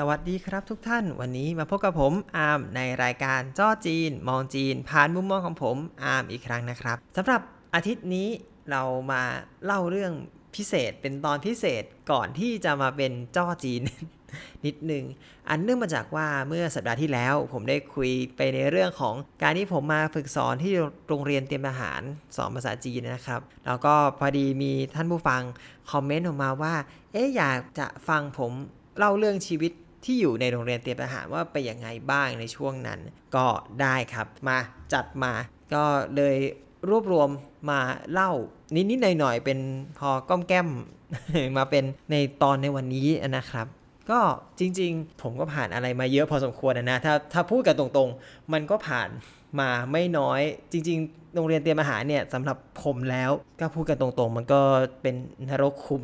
สวัสดีครับทุกท่านวันนี้มาพบกับผมอาร์มในรายการจ้อจีน มองจีน ผ่านมุมมองของผมอาร์มอีกครั้งนะครับสำหรับอาทิตย์นี้เรามาเล่าเรื่องพิเศษเป็นตอนพิเศษก่อนที่จะมาเป็นจ้อจีน นิดนึง อันเนื่องมาจากว่าเมื่อสัปดาห์ที่แล้ว ผมได้คุยไปในเรื่องของการที่ผมมาฝึกสอนที่โรงเรียนเตรียมทหารสอนภาษาจีนนะครับ แล้วก็พอดีมีท่านผู้ฟังคอมเมนต์ออกมาว่า เอ๊ะอยากจะฟังผมเล่าเรื่องชีวิต ที่อยู่ในโรงเรียนเตรียมทหารว่าไปยังไงบ้างในช่วงนั้น ก็ได้ครับมาจัดมา ก็เลยรวบรวมมาเล่านิดๆหน่อยๆเป็นพอก้อมแก้มมาเป็นในตอนในวันนี้นะครับก็จริงๆ ผมก็ผ่านอะไรมาเยอะพอสมควรนะถ้าถ้าพูดกันตรงๆ มันก็ผ่านมาไม่น้อยจริง ๆ โรงเรียนเตรียมอาหารเนี่ยสำหรับผมแล้วก็พูดกันตรงๆ มันก็เป็นนรกขุม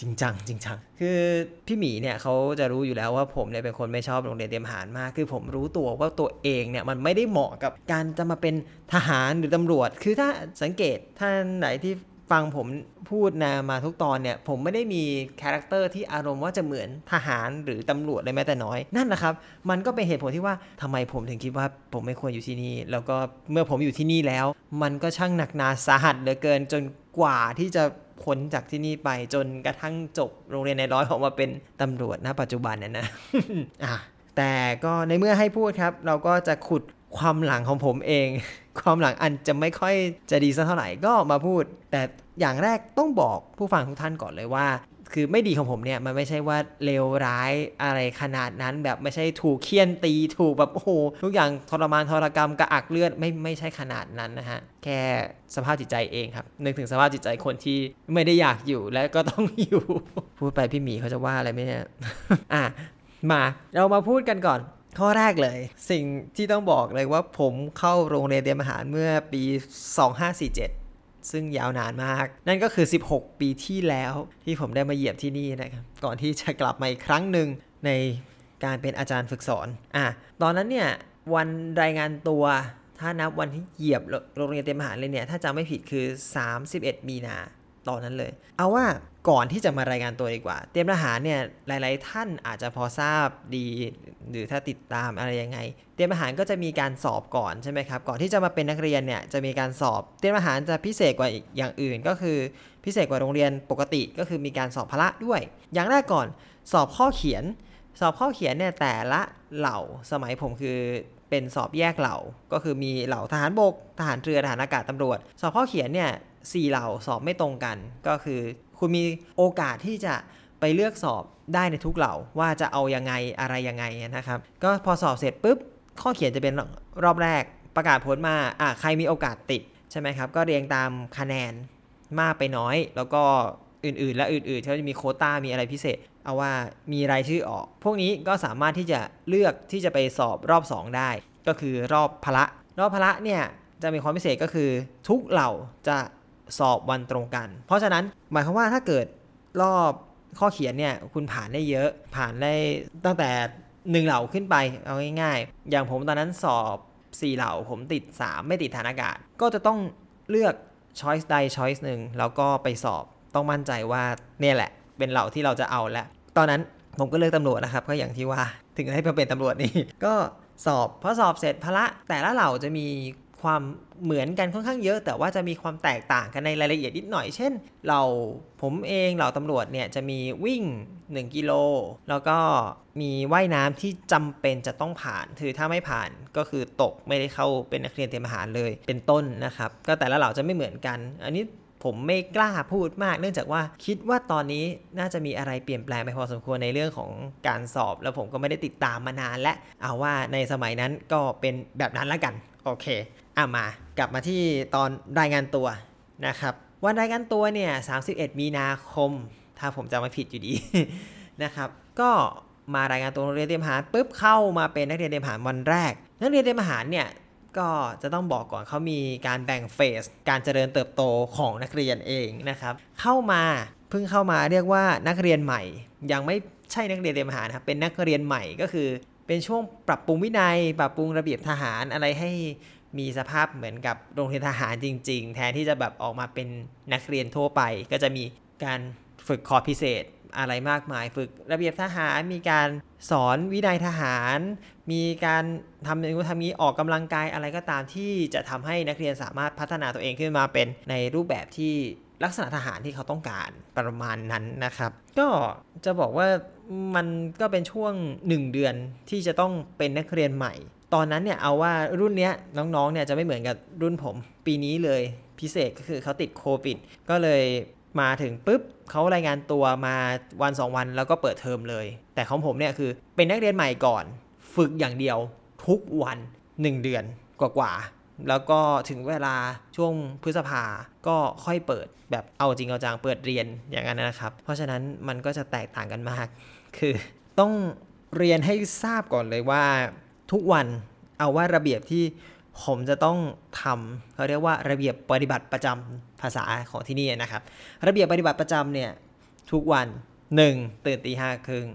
จริงจังจริงจังคือพี่หมีเนี่ยเขาจะรู้อยู่แล้วว่าผมเนี่ยเป็นคนไม่ชอบโรงเรียนเตรียมทหารมาก คือผมรู้ตัวว่าตัวเองเนี่ยมันไม่ได้เหมาะกับการจะมาเป็นทหารหรือตำรวจ คือถ้าสังเกตท่านไหนที่ฟังผมพูดนะมาทุกตอนเนี่ย ผมไม่ได้มี character ที่อารมณ์ว่าจะเหมือนทหารหรือตำรวจเลยแม้แต่น้อย นั่นนะครับ มันก็เป็นเหตุผลที่ว่าทำไมผมถึงคิดว่าผมไม่ควรอยู่ที่นี่ แล้วก็เมื่อผมอยู่ที่นี่แล้ว มันก็ช่างหนักหนาสาหัสเหลือเกินจนกว่าที่จะ พ้นจากที่นี่ไปจนกระทั่งจบโรงเรียนในร้อยออกมาเป็นตำรวจนะปัจจุบันเนี่ยนะอะแต่ก็ในเมื่อให้พูดครับ เราก็จะขุดความหลังของผมเอง ความหลังอันจะไม่ค่อยจะดีสักเท่าไหร่ก็มาพูด แต่อย่างแรกต้องบอกผู้ฟังทุกท่านก่อนเลยว่า คือไม่ดีของผมเนี่ยมันไม่ใช่ว่าเลวร้ายอะไรขนาดนั้น แบบไม่ใช่ถูกเคี่ยนตีถูกแบบโอ้โหทุกอย่างทรมานทรกรรมกระอักเลือดไม่ไม่ใช่ขนาดนั้นนะฮะแค่สภาพจิตใจเองครับนึกถึงสภาพจิตใจคนที่ไม่ได้อยากอยู่และก็ต้องอยู่ พูดไปพี่หมีเขาจะว่าอะไรไหมเนี่ยอะมาเรามาพูดกันก่อนข้อแรกเลย สิ่งที่ต้องบอกเลยว่าผมเข้าโรงเรียนเตรียมอาหารเมื่อปี 2547 ซึ่งยาวนานมาก นั่นก็คือ 16 ปีที่แล้วที่ผมได้มาเหยียบที่นี่นะครับก่อนที่จะกลับมาอีกครั้งหนึ่งในการเป็นอาจารย์ฝึกสอนอะตอนนั้นเนี่ยวันรายงานตัวถ้านับวันที่เหยียบโรงเรียนเตรียมอาหารเลยเนี่ยถ้าจำไม่ผิดคือ 31 มีนาตอนนั้นเลย เอาว่า ก่อนที่จะมารายงานตัวดีกว่า เตรียมทหารเนี่ยหลาย ๆ ท่านอาจจะพอทราบดี หรือถ้าติดตามอะไรยังไง เตรียมทหารก็จะมีการสอบก่อนใช่ไหมครับ ก่อนที่จะมาเป็นนักเรียนเนี่ยจะมีการสอบ เตรียมทหารจะพิเศษกว่าอย่างอื่น ก็คือพิเศษกว่าโรงเรียนปกติก็คือมีการสอบพละด้วย อย่างแรกก่อนสอบข้อเขียน สอบข้อเขียนเนี่ยแต่ละเหล่าสมัยผมคือเป็นสอบแยกเหล่า ก็คือมีเหล่าทหารบก ทหารเรือ ทหารอากาศตำรวจ สอบข้อเขียนเนี่ยสี่เหล่าสอบไม่ตรงกัน ก็คือ คุณมีโอกาสที่จะไปเลือกสอบได้ในทุกเหล่าว่าจะเอายังไงอะไรยังไงนะครับ ก็พอสอบเสร็จปุ๊บ ข้อเขียนจะเป็นรอบแรกประกาศผลมาอะใครมีโอกาสติดใช่ไหมครับ ก็เรียงตามคะแนนมากไปน้อย แล้วก็อื่นๆ และอื่นๆเขาจะมีโคต้ามีอะไรพิเศษ เอาว่ามีรายชื่อออก พวกนี้ก็สามารถที่จะเลือกที่จะไปสอบรอบ 2 ได้ ก็คือรอบพละ รอบพละเนี่ยจะมีความพิเศษก็คือทุกเหล่าจะ สอบวันตรงกัน เพราะฉะนั้นหมายความว่าถ้าเกิดรอบข้อเขียนเนี่ยคุณผ่านได้เยอะผ่านได้ตั้งแต่หนึ่งเหล่าขึ้นไปเอาง่ายๆ อย่างผมตอนนั้นสอบ 4 เหล่าผมติด 3 ไม่ติดฐานอากาศ ก็จะต้องเลือกช้อยส์ใดช้อยส์หนึ่งแล้วก็ไปสอบต้องมั่นใจว่าเนี่ยแหละ เป็นเหล่าที่เราจะเอาแล้วตอนนั้นผมก็เลือกตำรวจนะครับ ก็อย่างที่ว่าถึงได้มาเป็นตำรวจนี่ก็สอบพอสอบเสร็จพละแต่ละเหล่าจะมี ความเหมือนกันค่อนข้างเยอะ แต่ว่าจะมีความแตกต่างกันในรายละเอียดนิดหน่อย เช่น เราผมเองเหล่าตำรวจเนี่ยจะมีวิ่ง 1 กิโล แล้วก็มีว่ายน้ำที่จำเป็นจะต้องผ่าน คือถ้าไม่ผ่านก็คือตกไม่ได้เข้าเป็นนักเรียนเตรียมอาหารเลย เป็นต้นนะครับ ก็แต่ละเหล่าจะไม่เหมือนกัน อันนี้ผมไม่กล้าพูดมาก เนื่องจากว่าคิดว่าตอนนี้น่าจะมีอะไรเปลี่ยนแปลงไปพอสมควรในเรื่องของการสอบ แล้วผมก็ไม่ได้ติดตามมานานและเอาว่าในสมัยนั้นก็เป็นแบบนั้นละกัน โอเค อะมากลับมาที่ตอนรายงานตัวนะครับ วันรายงานตัวเนี่ย 31 มีนาคม ถ้าผมจำไม่ผิดอยู่ดีนะครับ ก็มารายงานตัวโรงเรียนเตรียมทหารปุ๊บเข้ามาเป็นนักเรียนเตรียมทหารวันแรก นักเรียนเตรียมทหารเนี่ยก็จะต้องบอกก่อนเขามีการแบ่งเฟส การเจริญเติบโตของนักเรียนเองนะครับ เข้ามาเพิ่งเข้ามาเรียกว่านักเรียนใหม่ ยังไม่ใช่นักเรียนเตรียมทหารครับเป็นนักเรียนใหม่ก็คือเป็นช่วงปรับปรุงวินัย ปรับปรุงระเบียบทหารอะไรให้ มีสภาพเหมือนกับโรงเรียนทหารจริง ๆ แทนที่จะแบบออกมาเป็นนักเรียนทั่วไป ก็จะมีการฝึกคอร์พิเศษอะไรมากมาย ฝึกระเบียบทหาร มีการสอนวินัยทหาร มีการทำอย่างนี้ทำนี้ออกกำลังกายอะไรก็ตามที่จะทำให้นักเรียนสามารถพัฒนาตัวเองขึ้นมาเป็นในรูปแบบที่ลักษณะทหารที่เขาต้องการประมาณนั้นนะครับ ก็จะบอกว่ามันก็เป็นช่วง 1 เดือนที่จะต้องเป็นนักเรียนใหม่ตอนนั้นเนี่ยเอาว่ารุ่นเนี้ยน้องๆเนี่ยจะไม่เหมือนกับรุ่นผมปีนี้เลยพิเศษก็คือเขาติดโควิด ก็เลยมาถึงปุ๊บเขารายงานตัวมาวัน 2 วันแล้วก็เปิดเทอมเลย แต่ของผมเนี่ยคือเป็นนักเรียนใหม่ก่อน ฝึกอย่างเดียวทุกวัน 1 เดือนกว่าๆแล้วก็ถึงเวลาช่วงพฤษภาก็ค่อยเปิดแบบเอาจริงเอาจังเปิดเรียนอย่างนั้นนะครับ เพราะฉะนั้นมันก็จะแตกต่างกันมาก คือต้องเรียนให้ทราบก่อนเลยว่า ทุกวันเอาว่าระเบียบที่ผมจะต้องทำเขาเรียกว่าระเบียบปฏิบัติประจำภาษาของที่นี่นะครับ ระเบียบปฏิบัติประจำเนี่ยทุกวัน 1. ตื่นตีห้าครึ่ง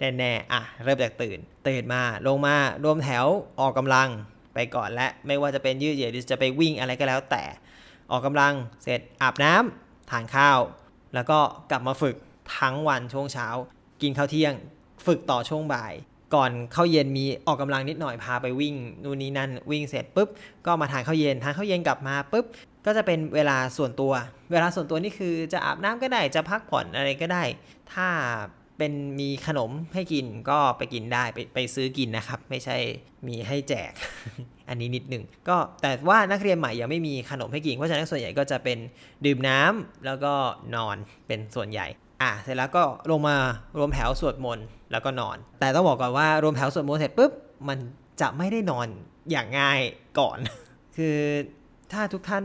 แน่ๆอะเริ่มจากตื่น ตื่นมาลงมารวมแถวออกกำลังไปก่อนและไม่ว่าจะเป็นยืดเหยียดหรือจะไปวิ่งอะไรก็แล้วแต่ออกกำลังเสร็จอาบน้ำทานข้าว แล้วก็กลับมาฝึกทั้งวันช่วงเช้า กินข้าวเที่ยง ฝึกต่อช่วงบ่าย ก่อนเข้าเย็นมีออกกำลังนิดหน่อยพาไปวิ่งนู่นนี่นั่นวิ่งเสร็จปุ๊บก็มาทานข้าวเย็นทานข้าวเย็นกลับมาปุ๊บก็จะเป็นเวลาส่วนตัว เวลาส่วนตัวนี่คือจะอาบน้ำก็ได้จะพักผ่อนอะไรก็ได้ ถ้าเป็นมีขนมให้กินก็ไปกินได้ไปไปซื้อกินนะครับ ไม่ใช่มีให้แจก อันนี้นิดหนึ่งก็แต่ว่านักเรียนใหม่ยังไม่มีขนมให้กินเพราะฉะนั้นส่วนใหญ่ก็จะเป็นดื่มน้ำแล้วก็นอนเป็นส่วนใหญ่ อะเสร็จแล้วก็ลงมารวมแถวสวดมนต์แล้วก็นอน แต่ต้องบอกก่อนว่ารวมแถวสวดมนต์เสร็จปุ๊บมันจะไม่ได้นอนอย่างง่ายก่อน คือถ้าทุกท่าน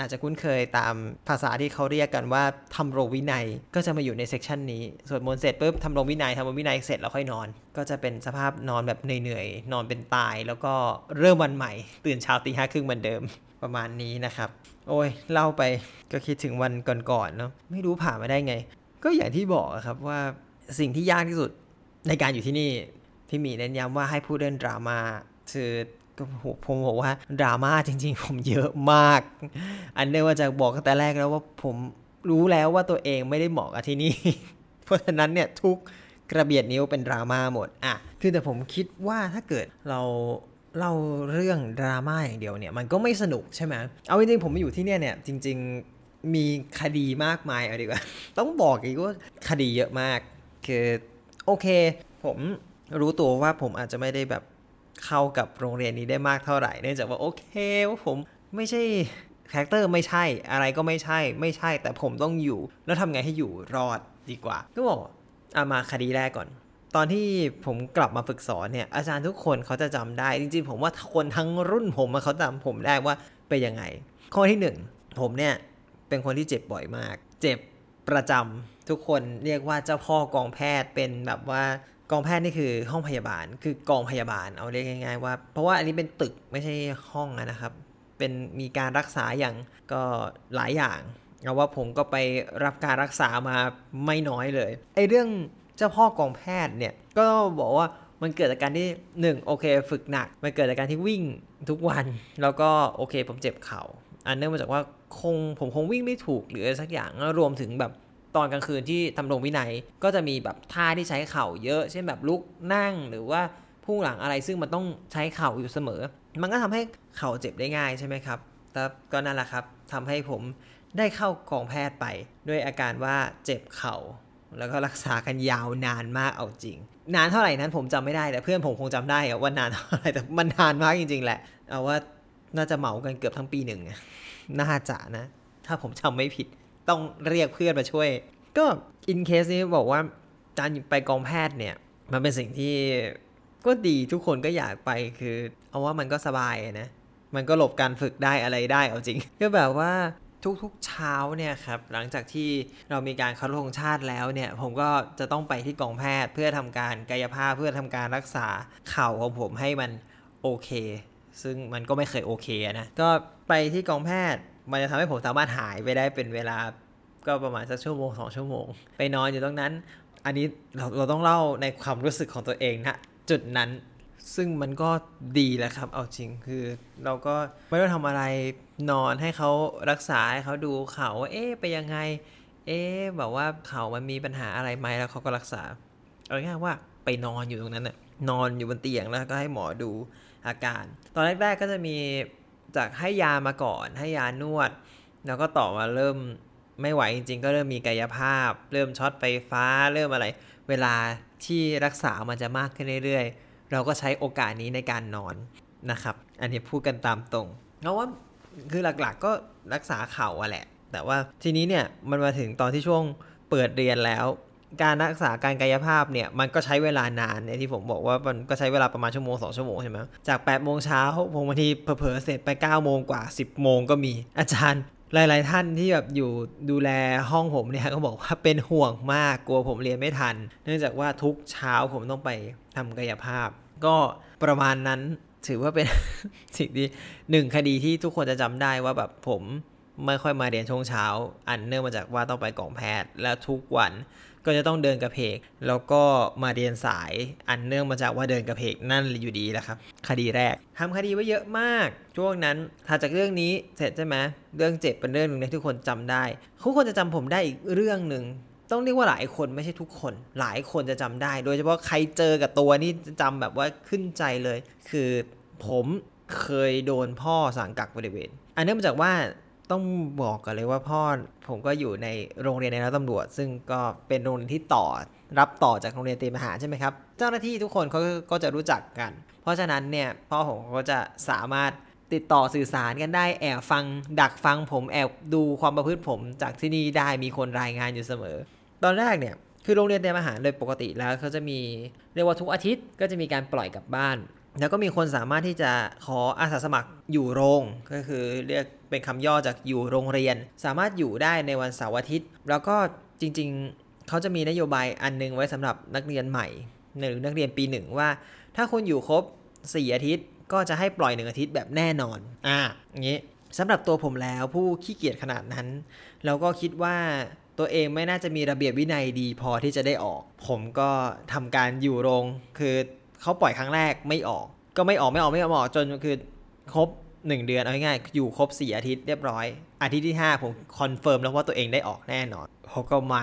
อาจจะคุ้นเคยตามภาษาที่เขาเรียกกันว่าทำโรงวินัยก็จะมาอยู่ในเซกชันนี้สวดมนต์เสร็จปุ๊บทำโรงวินัยทำโรงวินัยเสร็จแล้วค่อยนอน ก็จะเป็นสภาพนอนแบบเหนื่อยๆนอนเป็นตาย แล้วก็เริ่มวันใหม่ ตื่นเช้าตีห้าครึ่งเหมือนเดิมประมาณนี้นะครับ โอ้ยเล่าไปก็คิดถึงวันก่อนๆเนาะไม่รู้ผ่านมาได้ไง ก็อย่างที่บอกครับว่าสิ่งที่ยากที่สุดในการอยู่ที่นี่ พี่มีเน้นย้ำว่าให้พูดเรื่องดราม่าคือก็ผมบอกว่าดราม่าจริง ๆ ผมเยอะมาก อันเนื่องมาจากบอกตั้งแต่แรกแล้วว่าผมรู้แล้วว่าตัวเองไม่ได้เหมาะกับที่นี่ เพราะฉะนั้นเนี่ยทุกกระเบียดนิ้วเป็นดราม่าหมดอะคือแต่ผมคิดว่าถ้าเกิดเราเล่าเรื่องดราม่าอย่างเดียวเนี่ยมันก็ไม่สนุกใช่ไหมเอาจริงๆผมมาอยู่ที่เนี่ยเนี่ยจริง ๆ มีคดีมากมายเอาดีกว่า ต้องบอกอีกว่าคดีเยอะมาก คือโอเค ผมรู้ตัวว่าผมอาจจะไม่ได้แบบเข้ากับโรงเรียนนี้ได้มากเท่าไหร่เนื่องจากว่าโอเคว่าผมไม่ใช่คาแรคเตอร์ไม่ใช่อะไรก็ไม่ใช่ไม่ใช่ แต่ผมต้องอยู่ แล้วทำไงให้อยู่รอดดีกว่า ก็บอกอามาคดีแรกก่อน ตอนที่ผมกลับมาฝึกสอนเนี่ยอาจารย์ทุกคนเขาจะจำได้ จริงๆ ผมว่าคนทั้งรุ่นผมเขาจำผมได้ว่าเป็นยังไง ข้อที่ 1 ผมเนี่ย เป็นคนที่เจ็บบ่อยมาก เจ็บประจำทุกคนเรียกว่าเจ้าพ่อกองแพทย์เป็นแบบว่ากองแพทย์นี่คือห้องพยาบาลคือกองพยาบาลเอาเรียกง่ายๆว่า เพราะว่าอันนี้เป็นตึกไม่ใช่ห้องนะครับเป็นมีการรักษาอย่างก็หลายอย่างเอาว่าผมก็ไปรับการรักษามาไม่น้อยเลยไอ้เรื่องเจ้าพ่อกองแพทย์เนี่ยก็บอกว่ามันเกิดจากการที่ 1 โอเค ฝึกหนัก มันเกิดจากการที่วิ่งทุกวัน แล้วก็โอเคผมเจ็บเขา่า อันเนื่องมาจากว่าคงผมคงวิ่งไม่ถูกหรืออะไรสักอย่างรวมถึงแบบตอนกลางคืนที่ทำรงวินัยก็จะมีแบบท่าที่ใช้เข่าเยอะ เช่นแบบลุกนั่งหรือว่าพุ่งหลังอะไรซึ่งมันต้องใช้เข่าอยู่เสมอ มันก็ทำให้เข่าเจ็บได้ง่ายใช่ไหมครับ แต่ก็นั่นแหละครับทำให้ผมได้เข้ากองแพทย์ไป ด้วยอาการว่าเจ็บเข่า แล้วก็รักษากันยาวนานมากเอาจริง นานเท่าไหร่นั้นผมจำไม่ได้แต่เพื่อนผมคงจำได้ว่านานเท่าไหร่แต่มันนานมากจริง ๆ แหละ เอาว่า น่าจะเหมากันเกือบทั้งปีหนึ่งน่าจะนะ ถ้าผมจำไม่ผิดต้องเรียกเพื่อนมาช่วย ก็อินเคสนี้บอกว่าการไปกองแพทย์เนี่ย มันเป็นสิ่งที่ก็ดีทุกคนก็อยากไปคือ เอาว่ามันก็สบายนะ มันก็หลบการฝึกได้อะไรได้เอาจริง ก็แบบว่าทุกๆเช้าเนี่ยครับหลังจากที่เรามีการคารพธงชาติแล้วเนี่ย ผมก็จะต้องไปที่กองแพทย์เพื่อทำการกายภาพเพื่อทำการรักษาเข่าของผมให้มันโอเค ซึ่งมันก็ไม่เคยโอเคนะ ก็ไปที่กองแพทย์ มันจะทำให้ผมสามารถหายไปได้เป็นเวลาก็ประมาณสักชั่วโมงสองชั่วโมง ไปนอนอยู่ตรงนั้น อันนี้เราเราต้องเล่าในความรู้สึกของตัวเองนะจุดนั้น ซึ่งมันก็ดีแหละครับ เอาจริงคือ เราก็ไม่ต้องทำอะไรนอนให้เขารักษาให้เขาดูเขาว่าเอ๊ะไปยังไง เอ๊แบบว่าเขามันมีปัญหาอะไรไหมแล้วเขาก็รักษา เอาง่ายๆว่าไปนอนอยู่ตรงนั้นน่ะนอนอยู่บนเตียงแล้วก็ให้หมอดู อาการ ตอนแรกๆก็จะมีจากให้ยามาก่อน ให้ยานวด แล้วก็ต่อมาเริ่มไม่ไหวจริงๆ ก็เริ่มมีกายภาพ เริ่มช็อตไฟฟ้า เริ่มอะไร เวลาที่รักษามันจะมากขึ้นเรื่อยๆ เราก็ใช้โอกาสนี้ในการนอนนะครับ อันนี้พูดกันตามตรงเพราะว่าคือหลักๆก็รักษาเข่าอะแหละ แต่ว่าทีนี้เนี่ยมันมาถึงตอนที่ช่วงเปิดเรียนแล้ว การรักษาการกายภาพเนี่ยมันก็ใช้เวลานานเนี่ยที่ผมบอกว่ามันก็ใช้เวลาประมาณชั่วโมงสองชั่วโมงใช่ไหมจาก8ปดโมงเช้าผมบางทีเผลอเสร็จไป9ก้าโมงกว่า 10บโมงก็มีอาจารย์หลาย ๆ ท่านที่แบบอยู่ดูแลห้องผมเนี่ยก็บอกว่าเป็นห่วงมากกลัวผมเรียนไม่ทัน เนื่องจากว่าทุกเช้าผมต้องไปทำกายภาพ ก็ประมาณนั้นถือว่าเป็นสิ่งที่หนึ่งคดีที่ทุกคนจะจำได้ว่าแบบผมไม่ค่อยมาเรียนช่วงเช้า อันเนื่องมาจากว่าต้องไปกองแพทย์และทุกวัน ก็จะต้องเดินกระเพก แล้วก็มาเรียนสายอันเนื่องมาจากว่าเดินกระเพกนั่นอยู่ดีแหละครับ คดีแรกทำคดีไว้เยอะมาก ช่วงนั้นถ้าจากเรื่องนี้เสร็จใช่ไหมเรื่องเจ็บเป็นเรื่องหนึ่งที่ทุกคนจำได้ทุกคนจะจำผมได้อีกเรื่องหนึ่งต้องเรียกว่าหลายคนไม่ใช่ทุกคน หลายคนจะจำได้ โดยเฉพาะใครเจอกับตัวนี่จะจำแบบว่าขึ้นใจเลย คือผมเคยโดนพ่อสั่งกักบริเวณ อันเนื่องมาจากว่า ต้องบอกกันเลยว่าพ่อผมก็อยู่ในโรงเรียนในรัฐตำรวจ ซึ่งก็เป็นโรงเรียนที่ต่อรับต่อจากโรงเรียนเตรียมทหารใช่ไหมครับ เจ้าหน้าที่ทุกคนเขาก็จะรู้จักกัน เพราะฉะนั้นเนี่ยพ่อผมก็จะสามารถติดต่อสื่อสารกันได้แอบฟัง ดักฟังผมแอบดูความประพฤติผมจากที่นี่ได้มีคนรายงานอยู่เสมอ ตอนแรกเนี่ยคือโรงเรียนเตรียมอาหารโดยปกติแล้วเขาจะมีเรียกว่าทุกอาทิตย์ก็จะมีการปล่อยกลับบ้าน แล้วก็มีคนสามารถที่จะขออาสาสมัครอยู่โรง ก็คือเรียกเป็นคำย่อจากอยู่โรงเรียน สามารถอยู่ได้ในวันเสาร์อาทิตย์ แล้วก็จริงๆ เขาจะมีนโยบายอันนึงไว้สำหรับนักเรียนใหม่หรือนักเรียนปีหนึ่งว่า ถ้าคุณอยู่ครบ 4 อาทิตย์ ก็จะให้ปล่อยหนึ่งอาทิตย์แบบแน่นอน อ่าอย่างนี้สำหรับตัวผมแล้วผู้ขี้เกียจขนาดนั้น เราก็คิดว่าตัวเองไม่น่าจะมีระเบียบวินัยดีพอที่จะได้ออก ผมก็ทำการอยู่โรง คือ เขาปล่อยครั้งแรกไม่ออก ก็ไม่ออกไม่ออกไม่ออกจนคือครบ1เดือนเอาง่ายๆอยู่ครบ4อาทิตย์เรียบร้อย อาทิตย์ที่ 5 ผม confirm แล้วว่าตัวเองได้ออกแน่นอนเขาก็มา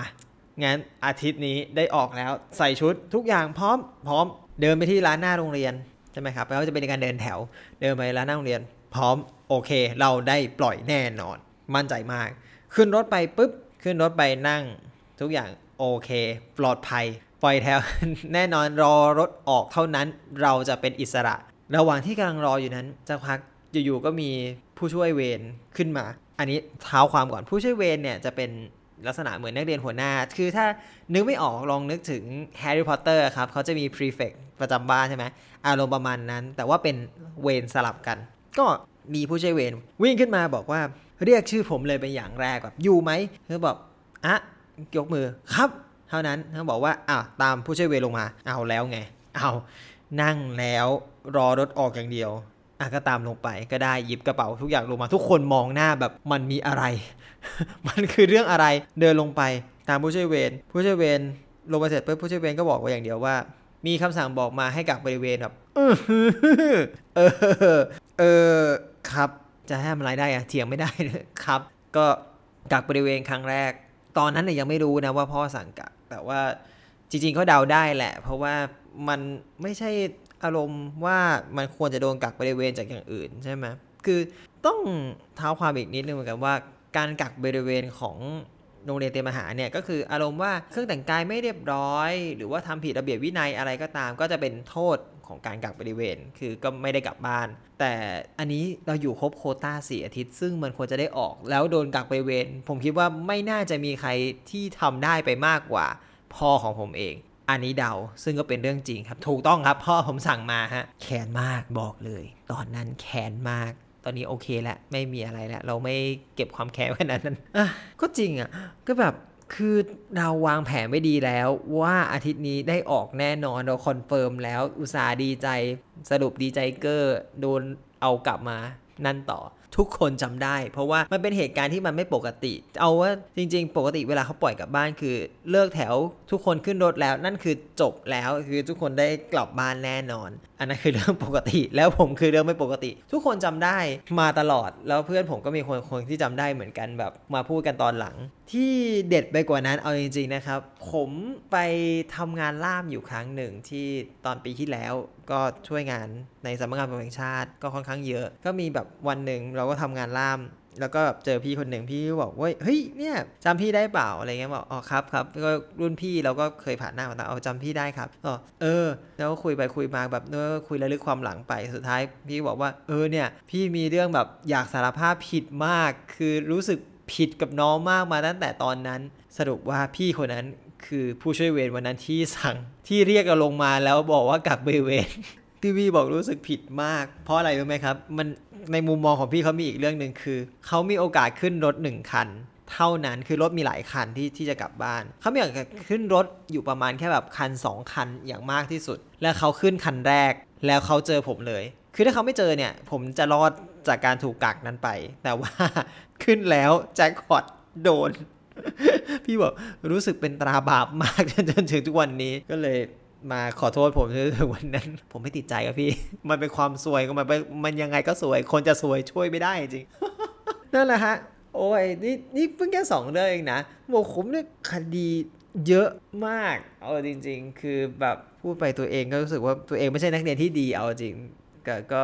งั้นอาทิตย์นี้ได้ออกแล้วใส่ชุดทุกอย่างพร้อมพร้อมเดินไปที่ร้านหน้าโรงเรียนใช่ไหมครับแล้วจะเป็นการเดินแถว เดินไปร้านหน้าโรงเรียน พร้อมโอเค เราได้ปล่อยแน่นอน มั่นใจมาก ขึ้นรถไปปุ๊บขึ้นรถไปนั่ง ทุกอย่างโอเค ปลอดภัย ปล่อยแถวแน่นอนรอรถออกเท่านั้นเราจะเป็นอิสระ ระหว่างที่กำลังรออยู่นั้นจะพักอยู่ๆก็มีผู้ช่วยเวรขึ้นมา อันนี้เท้าความก่อนผู้ช่วยเวรเนี่ยจะเป็นลักษณะเหมือนนักเรียนหัวหน้า คือถ้านึกไม่ออกลองนึกถึงแฮร์รี่พอตเตอร์ครับเขาจะมี prefectประจำบ้านใช่ไหมอารมณ์ประมาณนั้น แต่ว่าเป็นเวรสลับกัน ก็มีผู้ช่วยเวรวิ่งขึ้นมาบอกว่าเรียกชื่อผมเลยเป็นอย่างแรกแบบอยู่ไหมเขาบอกอะยกมือครับ เท่านั้นเขาบอกว่าอะตามผู้ช่วยเวรลงมา เอาแล้วไง เอานั่งแล้วรอรถออกอย่างเดียวอะก็ตามลงไปก็ได้หยิบกระเป๋าทุกอย่างลงมา ทุกคนมองหน้าแบบมันมีอะไร มันคือเรื่องอะไรเดินลงไปตามผู้ช่วยเวรผู้ช่วยเวรลงไปเสร็จปุ๊บผู้ช่วยเวรก็บอกว่าอย่างเดียวว่า มีคำสั่งบอกมาให้กักบริเวณแบบเออเออเออครับจะให้ทำอะไรได้อะเถียงไม่ได้ครับ ก็กักบริเวณครั้งแรก ตอนนั้นเนี่ยยังไม่รู้นะว่าพ่อสั่งกัก แต่ว่าจริงๆเขาเดาได้แหละ เพราะว่ามันไม่ใช่อารมณ์ว่ามันควรจะโดนกักบริเวณจากอย่างอื่นใช่ไหมคือต้องเท้าความอีกนิดนึงเหมือนกันว่า การกักบริเวณของ โรงเรียนเตรียมอาหารเนี่ยก็คืออารมณ์ว่าเครื่องแต่งกายไม่เรียบร้อย หรือว่าทำผิดระเบียบวินัยอะไรก็ตาม ก็จะเป็นโทษของการกักบริเวณ คือก็ไม่ได้กลับบ้าน แต่อันนี้เราอยู่ครบโคต้าสี่อาทิตย์ ซึ่งมันควรจะได้ออก แล้วโดนกักบริเวณ ผมคิดว่าไม่น่าจะมีใครที่ทำได้ไปมากกว่า พ่อของผมเอง อันนี้เดาซึ่งก็เป็นเรื่องจริงครับ ถูกต้องครับ พ่อผมสั่งมาฮะแค้นมากบอกเลย ตอนนั้นแค้นมาก ตอนนี้โอเคแล้วไม่มีอะไรแล้วเราไม่เก็บความแค้นขนาดนั้นก็จริงอะก็แบบคือเราวางแผนไว้ดีแล้วว่าอาทิตย์นี้ได้ออกแน่นอนเรา confirm แล้วอุตส่าห์ดีใจสรุปดีใจเก้อโดนเอากลับมานั่นต่อ ทุกคนจำได้ เพราะว่ามันเป็นเหตุการณ์ที่มันไม่ปกติ เอาว่าจริง ๆ ปกติเวลาเขาปล่อยกลับบ้านคือเลิกแถวทุกคนขึ้นรถแล้ว นั่นคือจบแล้วคือทุกคนได้กลับบ้านแน่นอน อันนั้นคือเรื่องปกติ แล้วผมคือเรื่องไม่ปกติ ทุกคนจำได้มาตลอดแล้วเพื่อนผมก็มีคนคนที่จำได้เหมือนกันแบบมาพูดกันตอนหลัง ที่เด็ดไปกว่านั้นเอาจริงๆนะครับ ผมไปทำงานล่ามอยู่ครั้งหนึ่งที่ตอนปีที่แล้วก็ช่วยงานในสำนักงานตำรวจแห่งชาติก็ค่อนข้างเยอะ ก็มีแบบวันหนึ่งเราก็ทำงานล่าม แล้วก็แบบเจอพี่คนหนึ่งพี่บอกว่าเฮ้ยเนี่ยจำพี่ได้เปล่าอะไรเงี้ยบอกอ๋อครับครับก็รุ่นพี่เราก็เคยผ่านหน้ามาแต่เอาจำพี่ได้ครับอ๋อเออ แล้วก็คุยไปคุยมาแบบเนื้อคุยระลึกความหลังไปสุดท้าย พี่บอกว่าเออเนี่ยพี่มีเรื่องแบบอยากสารภาพผิดมาก คือรู้สึก ผิดกับน้องมากมาตั้งแต่ตอนนั้น สรุปว่าพี่คนนั้นคือผู้ช่วยเวรวันนั้นที่สั่งที่เรียกเราลงมาแล้วบอกว่ากลับไปเวรทีวีบอกรู้สึกผิดมาก เพราะอะไรรู้ไหมครับ มันในมุมมองของพี่เขามีอีกเรื่องหนึ่งคือ เขามีโอกาสขึ้นรถหนึ่งคัน เท่านั้นคือรถมีหลายคันที่ที่จะกลับบ้าน เขามีโอกาสขึ้นรถอยู่ประมาณแค่แบบคัน 2 คันอย่างมากที่สุด แล้วเขาขึ้นคันแรกแล้วเขาเจอผมเลย คือถ้าเขาไม่เจอเนี่ย ผมจะรอด จากการถูกกักนั้นไป แต่ว่าขึ้นแล้วแจ็คพอตโดน พี่บอกรู้สึกเป็นตราบาปมากจนถึงทุกวันนี้ก็เลยมาขอโทษผมในวันนั้น ผมไม่ติดใจครับพี่ มันเป็นความสวยก็มันเป็นมันยังไงก็สวย คนจะสวยช่วยไม่ได้จริง นั่นแหละฮะ โอ้ยนี่นี่เพิ่งแค่สองเรื่องเองนะบอกผมเนี่ยคดีเยอะมาก เอาจริง ๆ คือแบบพูดไปตัวเองก็รู้สึกว่าตัวเองไม่ใช่นักเรียนที่ดีเอาจริง ก็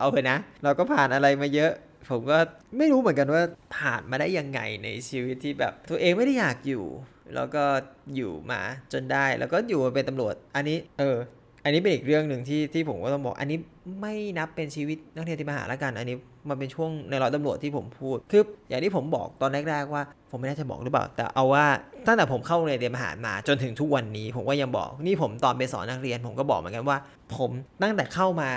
เอาไปนะ เราก็ผ่านอะไรมาเยอะ ผมก็ไม่รู้เหมือนกันว่าผ่านมาได้ยังไงในชีวิตที่แบบตัวเองไม่ได้อยากอยู่ แล้วก็อยู่มาจนได้แล้วก็อยู่มาเป็นตำรวจ อันนี้เออ อันนี้เป็นอีกเรื่องหนึ่งที่ที่ผมก็ต้องบอก อันนี้ไม่นับเป็นชีวิตนักเรียนที่มหาละกัน อันนี้มันเป็นช่วงในร้อยตำรวจที่ผมพูดคืออย่างที่ผมบอกตอนแรกๆว่า ผมไม่แน่ใจบอกหรือเปล่า แต่เอาว่าตั้งแต่ผมเข้าโรงเรียนเตรียมทหารมาจนถึงทุกวันนี้ ผมก็ยังบอก นี่ผมตอนไปสอนนักเรียน ผมก็บอกเหมือนกันว่า ผมตั้งแต่เข้ามา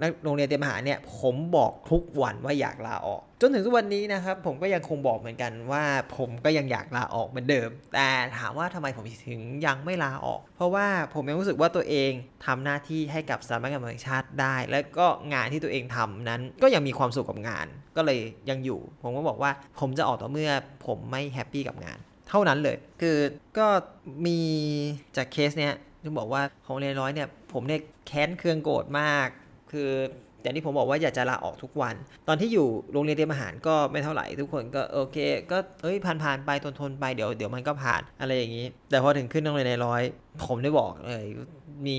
นักโรงเรียนเตรียมทหารเนี่ยผมบอกทุกวันว่าอยากลาออก จนถึงทุกวันนี้นะครับผมก็ยังคงบอกเหมือนกันว่า ผมก็ยังอยากลาออกเหมือนเดิม แต่ถามว่าทำไมผมถึงยังไม่ลาออก เพราะว่าผมยังรู้สึกว่าตัวเองทำหน้าที่ให้กับสถาบันการเงินแห่งชาติได้ แล้วก็งานที่ตัวเองทำนั้น ก็ยังมีความสุขกับงาน ก็เลยยังอยู่ ผมก็บอกว่าผมจะออกต่อเมื่อผมไม่แฮปปี้กับงาน เท่านั้นเลย คือก็มีจากเคสเนี้ยจะบอกว่าของเรียนร้อยเนี่ยผมเนี่ยแค้นเคืองโกรธมาก คืออย่างที่ผมบอกว่าอยากจะลาออกทุกวัน ตอนที่อยู่โรงเรียนเตรียมอาหารก็ไม่เท่าไหร่ทุกคนก็โอเค ก็เอ้ยผ่านผ่านๆไปทนทนๆไปเดี๋ยวเดี๋ยวมันก็ผ่านอะไรอย่างนี้ แต่พอถึงขึ้นโรงเรียนในร้อย ผมได้บอกเลยมี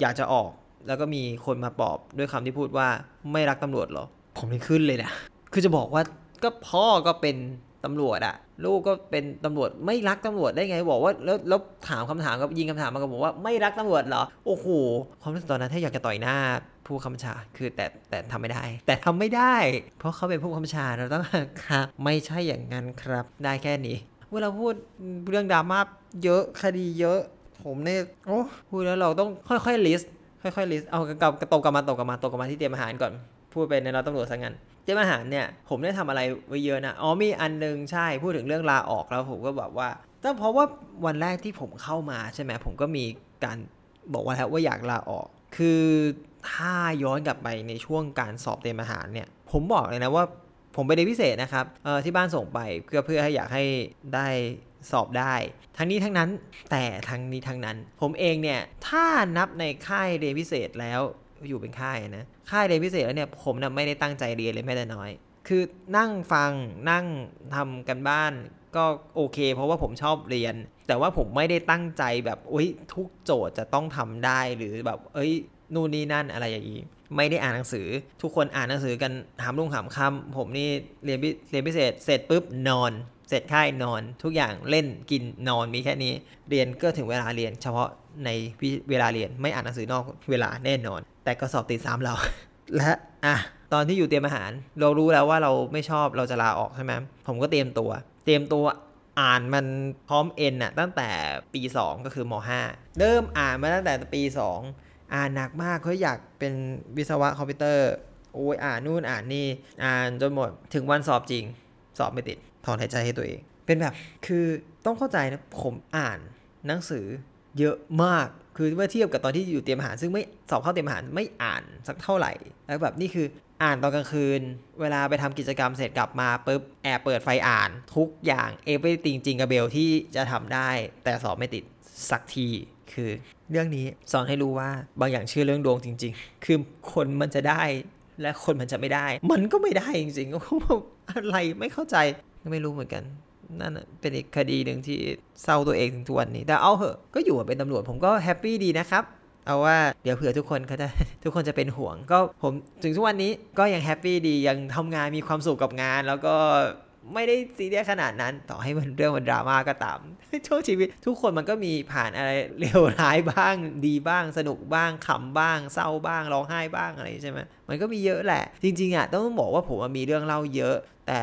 อยากจะออก แล้วก็มีคนมาปอบด้วยคำที่พูดว่าไม่รักตำรวจเหรอ ผมไม่ขึ้นเลยนะคือจะบอกว่าก็พ่อก็เป็นตำรวจอะลูกก็เป็นตำรวจไม่รักตำรวจได้ไงบอกว่าแล้วแล้วถามคำถามกับยิงคำถามมากับผมว่าไม่รักตำรวจเหรอโอ้โหความรู้สึกตอนนั้นถ้าอยากจะต่อยหน้า ผู้บังคับบัญชา คือแต่แต่ทำไม่ได้ แต่ทำไม่ได้ เพราะเขาเป็นผู้บังคับบัญชาเราต้องครับ ไม่ใช่อย่างนั้นครับ ได้แค่นี้ เวลาพูดเรื่องดราม่าเยอะคดีเยอะ ผมเนี่ยโอ้พูดแล้วเราต้องค่อยๆ list ค่อยๆ list เอากลับกลับตกกลับมาตกกลับมาตกกลับมาที่เตรียมทหารก่อน พูดไปในเราตำรวจซะงั้นเตรียมทหารเนี่ยผมได้ทำอะไรไว้เยอะนะอ๋อมีอันนึงใช่พูดถึงเรื่องลาออกแล้วผมก็แบบว่าแต่เพราะว่าวันแรกที่ผมเข้ามาใช่ไหมผมก็มีการบอกว่าแล้วว่าอยากลาออก คือถ้าย้อนกลับไปในช่วงการสอบเตรียมอาหารเนี่ย ผมบอกเลยนะว่าผมไปเรียนพิเศษนะครับที่บ้านส่งไปเพื่อเพื่อให้อยากให้ได้สอบได้ ทั้งนี้ทั้งนั้นแต่ทั้งนี้ทั้งนั้น ผมเองเนี่ยถ้านับในค่ายเรียนพิเศษแล้วอยู่เป็นค่ายนะค่ายเรียนพิเศษแล้วเนี่ยผมนะไม่ได้ตั้งใจเรียนเลยแม้แต่น้อย คือนั่งฟังนั่งทำกันบ้าน ก็โอเค เพราะว่าผมชอบเรียน แต่ว่าผมไม่ได้ตั้งใจแบบอุ้ยทุกโจทย์จะต้องทำได้หรือแบบ เอ้ยนู่นนี่นั่นอะไรอย่างนี้ไม่ได้อ่านหนังสือ ทุกคนอ่านหนังสือกันหามรุ่งหามค่ำผมนี่เรียนพิเรียนพิเศษ เสร็จปุ๊บนอน เสร็จค่ายนอน ทุกอย่างเล่นกินนอนมีแค่นี้ เรียนก็ถึงเวลาเรียน เฉพาะในเวลาเรียนไม่อ่านหนังสือนอกเวลาแน่นอน แต่ก็สอบติดสามเรา และอะตอนที่อยู่เตรียมอาหาร เรารู้แล้วว่าเราไม่ชอบเราจะลาออกใช่ไหมผมก็เตรียมตัว เตรียมตัวอ่านมันพร้อมเอ็นน่ะตั้งแต่ปี 2 ก็คือม .5 เริ่มอ่านมาตั้งแต่ปี 2 อ่านหนักมากเขาอยากเป็นวิศวะคอมพิวเตอร์โอ้ยอ่านนู่นอ่านนี่อ่านจนหมดถึงวันสอบจริง สอบไม่ติดถอนหายใจให้ตัวเอง เป็นแบบคือต้องเข้าใจนะผมอ่านหนังสือเยอะมากคือเมื่อเทียบกับตอนที่อยู่เตรียมทหารซึ่งไม่สอบเข้าเตรียมทหารไม่อ่านสักเท่าไหร่แล้วแบบนี่คืออ่านตอนกลางคืน เวลาไปทำกิจกรรมเสร็จกลับมาปุ๊บแอบเปิดไฟอ่านทุกอย่าง everything จริง capable ที่จะทำได้ แต่สอบไม่ติดสักทีคือ เรื่องนี้สอนให้รู้ว่าบางอย่างเชื่อเรื่องดวงจริง ๆ คือคนมันจะได้และคนมันจะไม่ได้ มันก็ไม่ได้จริงๆอะไรไม่เข้าใจไม่รู้เหมือนกันนั่นเป็นอีกคดีหนึ่งที่เศร้าตัวเองถึงทุกวันนี้ แต่เอาเหอะก็อยู่เป็นตำรวจผมก็แฮปปี้ดีนะครับ เอาว่าเดี๋ยวเผื่อทุกคนเขาจะทุกคนจะเป็นห่วง ก็ผมถึงทุกวันนี้ก็ยังแฮปปี้ดียังทำงานมีความสุขกับงาน แล้วก็ไม่ได้ซีเรียสขนาดนั้น ต่อให้มันเรื่องมันดราม่าก็ตามช่วงชีวิต ทุกคนมันก็มีผ่านอะไรเลวร้ายบ้าง ดีบ้าง สนุกบ้างขำบ้าง เศร้าบ้างร้องไห้บ้างอะไรใช่ไหมมันก็มีเยอะแหละ จริงๆอะต้องบอกว่าผมมีเรื่องเล่าเยอะ แต่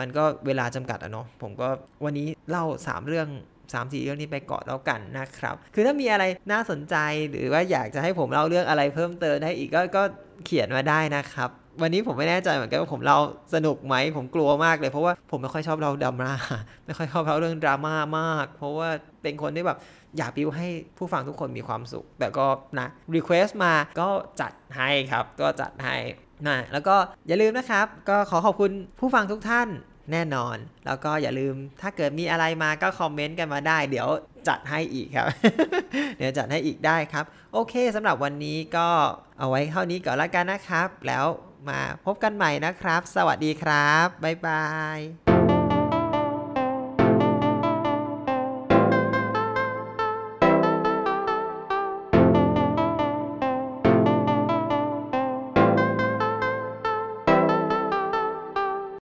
มันก็เวลาจำกัดอะเนาะผมก็วันนี้เล่า 3 เรื่อง สามสี่เรื่องนี้ไปก่อนแล้วกันนะครับ คือถ้ามีอะไรน่าสนใจหรือว่าอยากจะให้ผมเล่าเรื่องอะไรเพิ่มเติมได้อีกก็ก็เขียนมาได้นะครับวันนี้ผมไม่แน่ใจเหมือนกันว่าผมเล่าสนุกไหมผมกลัวมากเลยเพราะว่าผมไม่ค่อยชอบเล่าดราม่าไม่ค่อยชอบเล่าเรื่องดราม่ามาก เพราะว่าเป็นคนที่แบบอยากบิวให้ผู้ฟังทุกคนมีความสุข แต่ก็นะ request มาก็จัดให้ครับ ก็จัดให้นะแล้วก็อย่าลืมนะครับ ก็ขอขอบคุณผู้ฟังทุกท่าน แน่นอน แล้วก็อย่าลืมถ้าเกิดมีอะไรมาก็คอมเมนต์กันมาได้ เดี๋ยวจัดให้อีกครับ เดี๋ยวจัดให้อีกได้ครับ โอเคสำหรับวันนี้ก็เอาไว้เท่านี้ก่อนละกันนะครับ แล้วมาพบกันใหม่นะครับ สวัสดีครับ บ๊ายบาย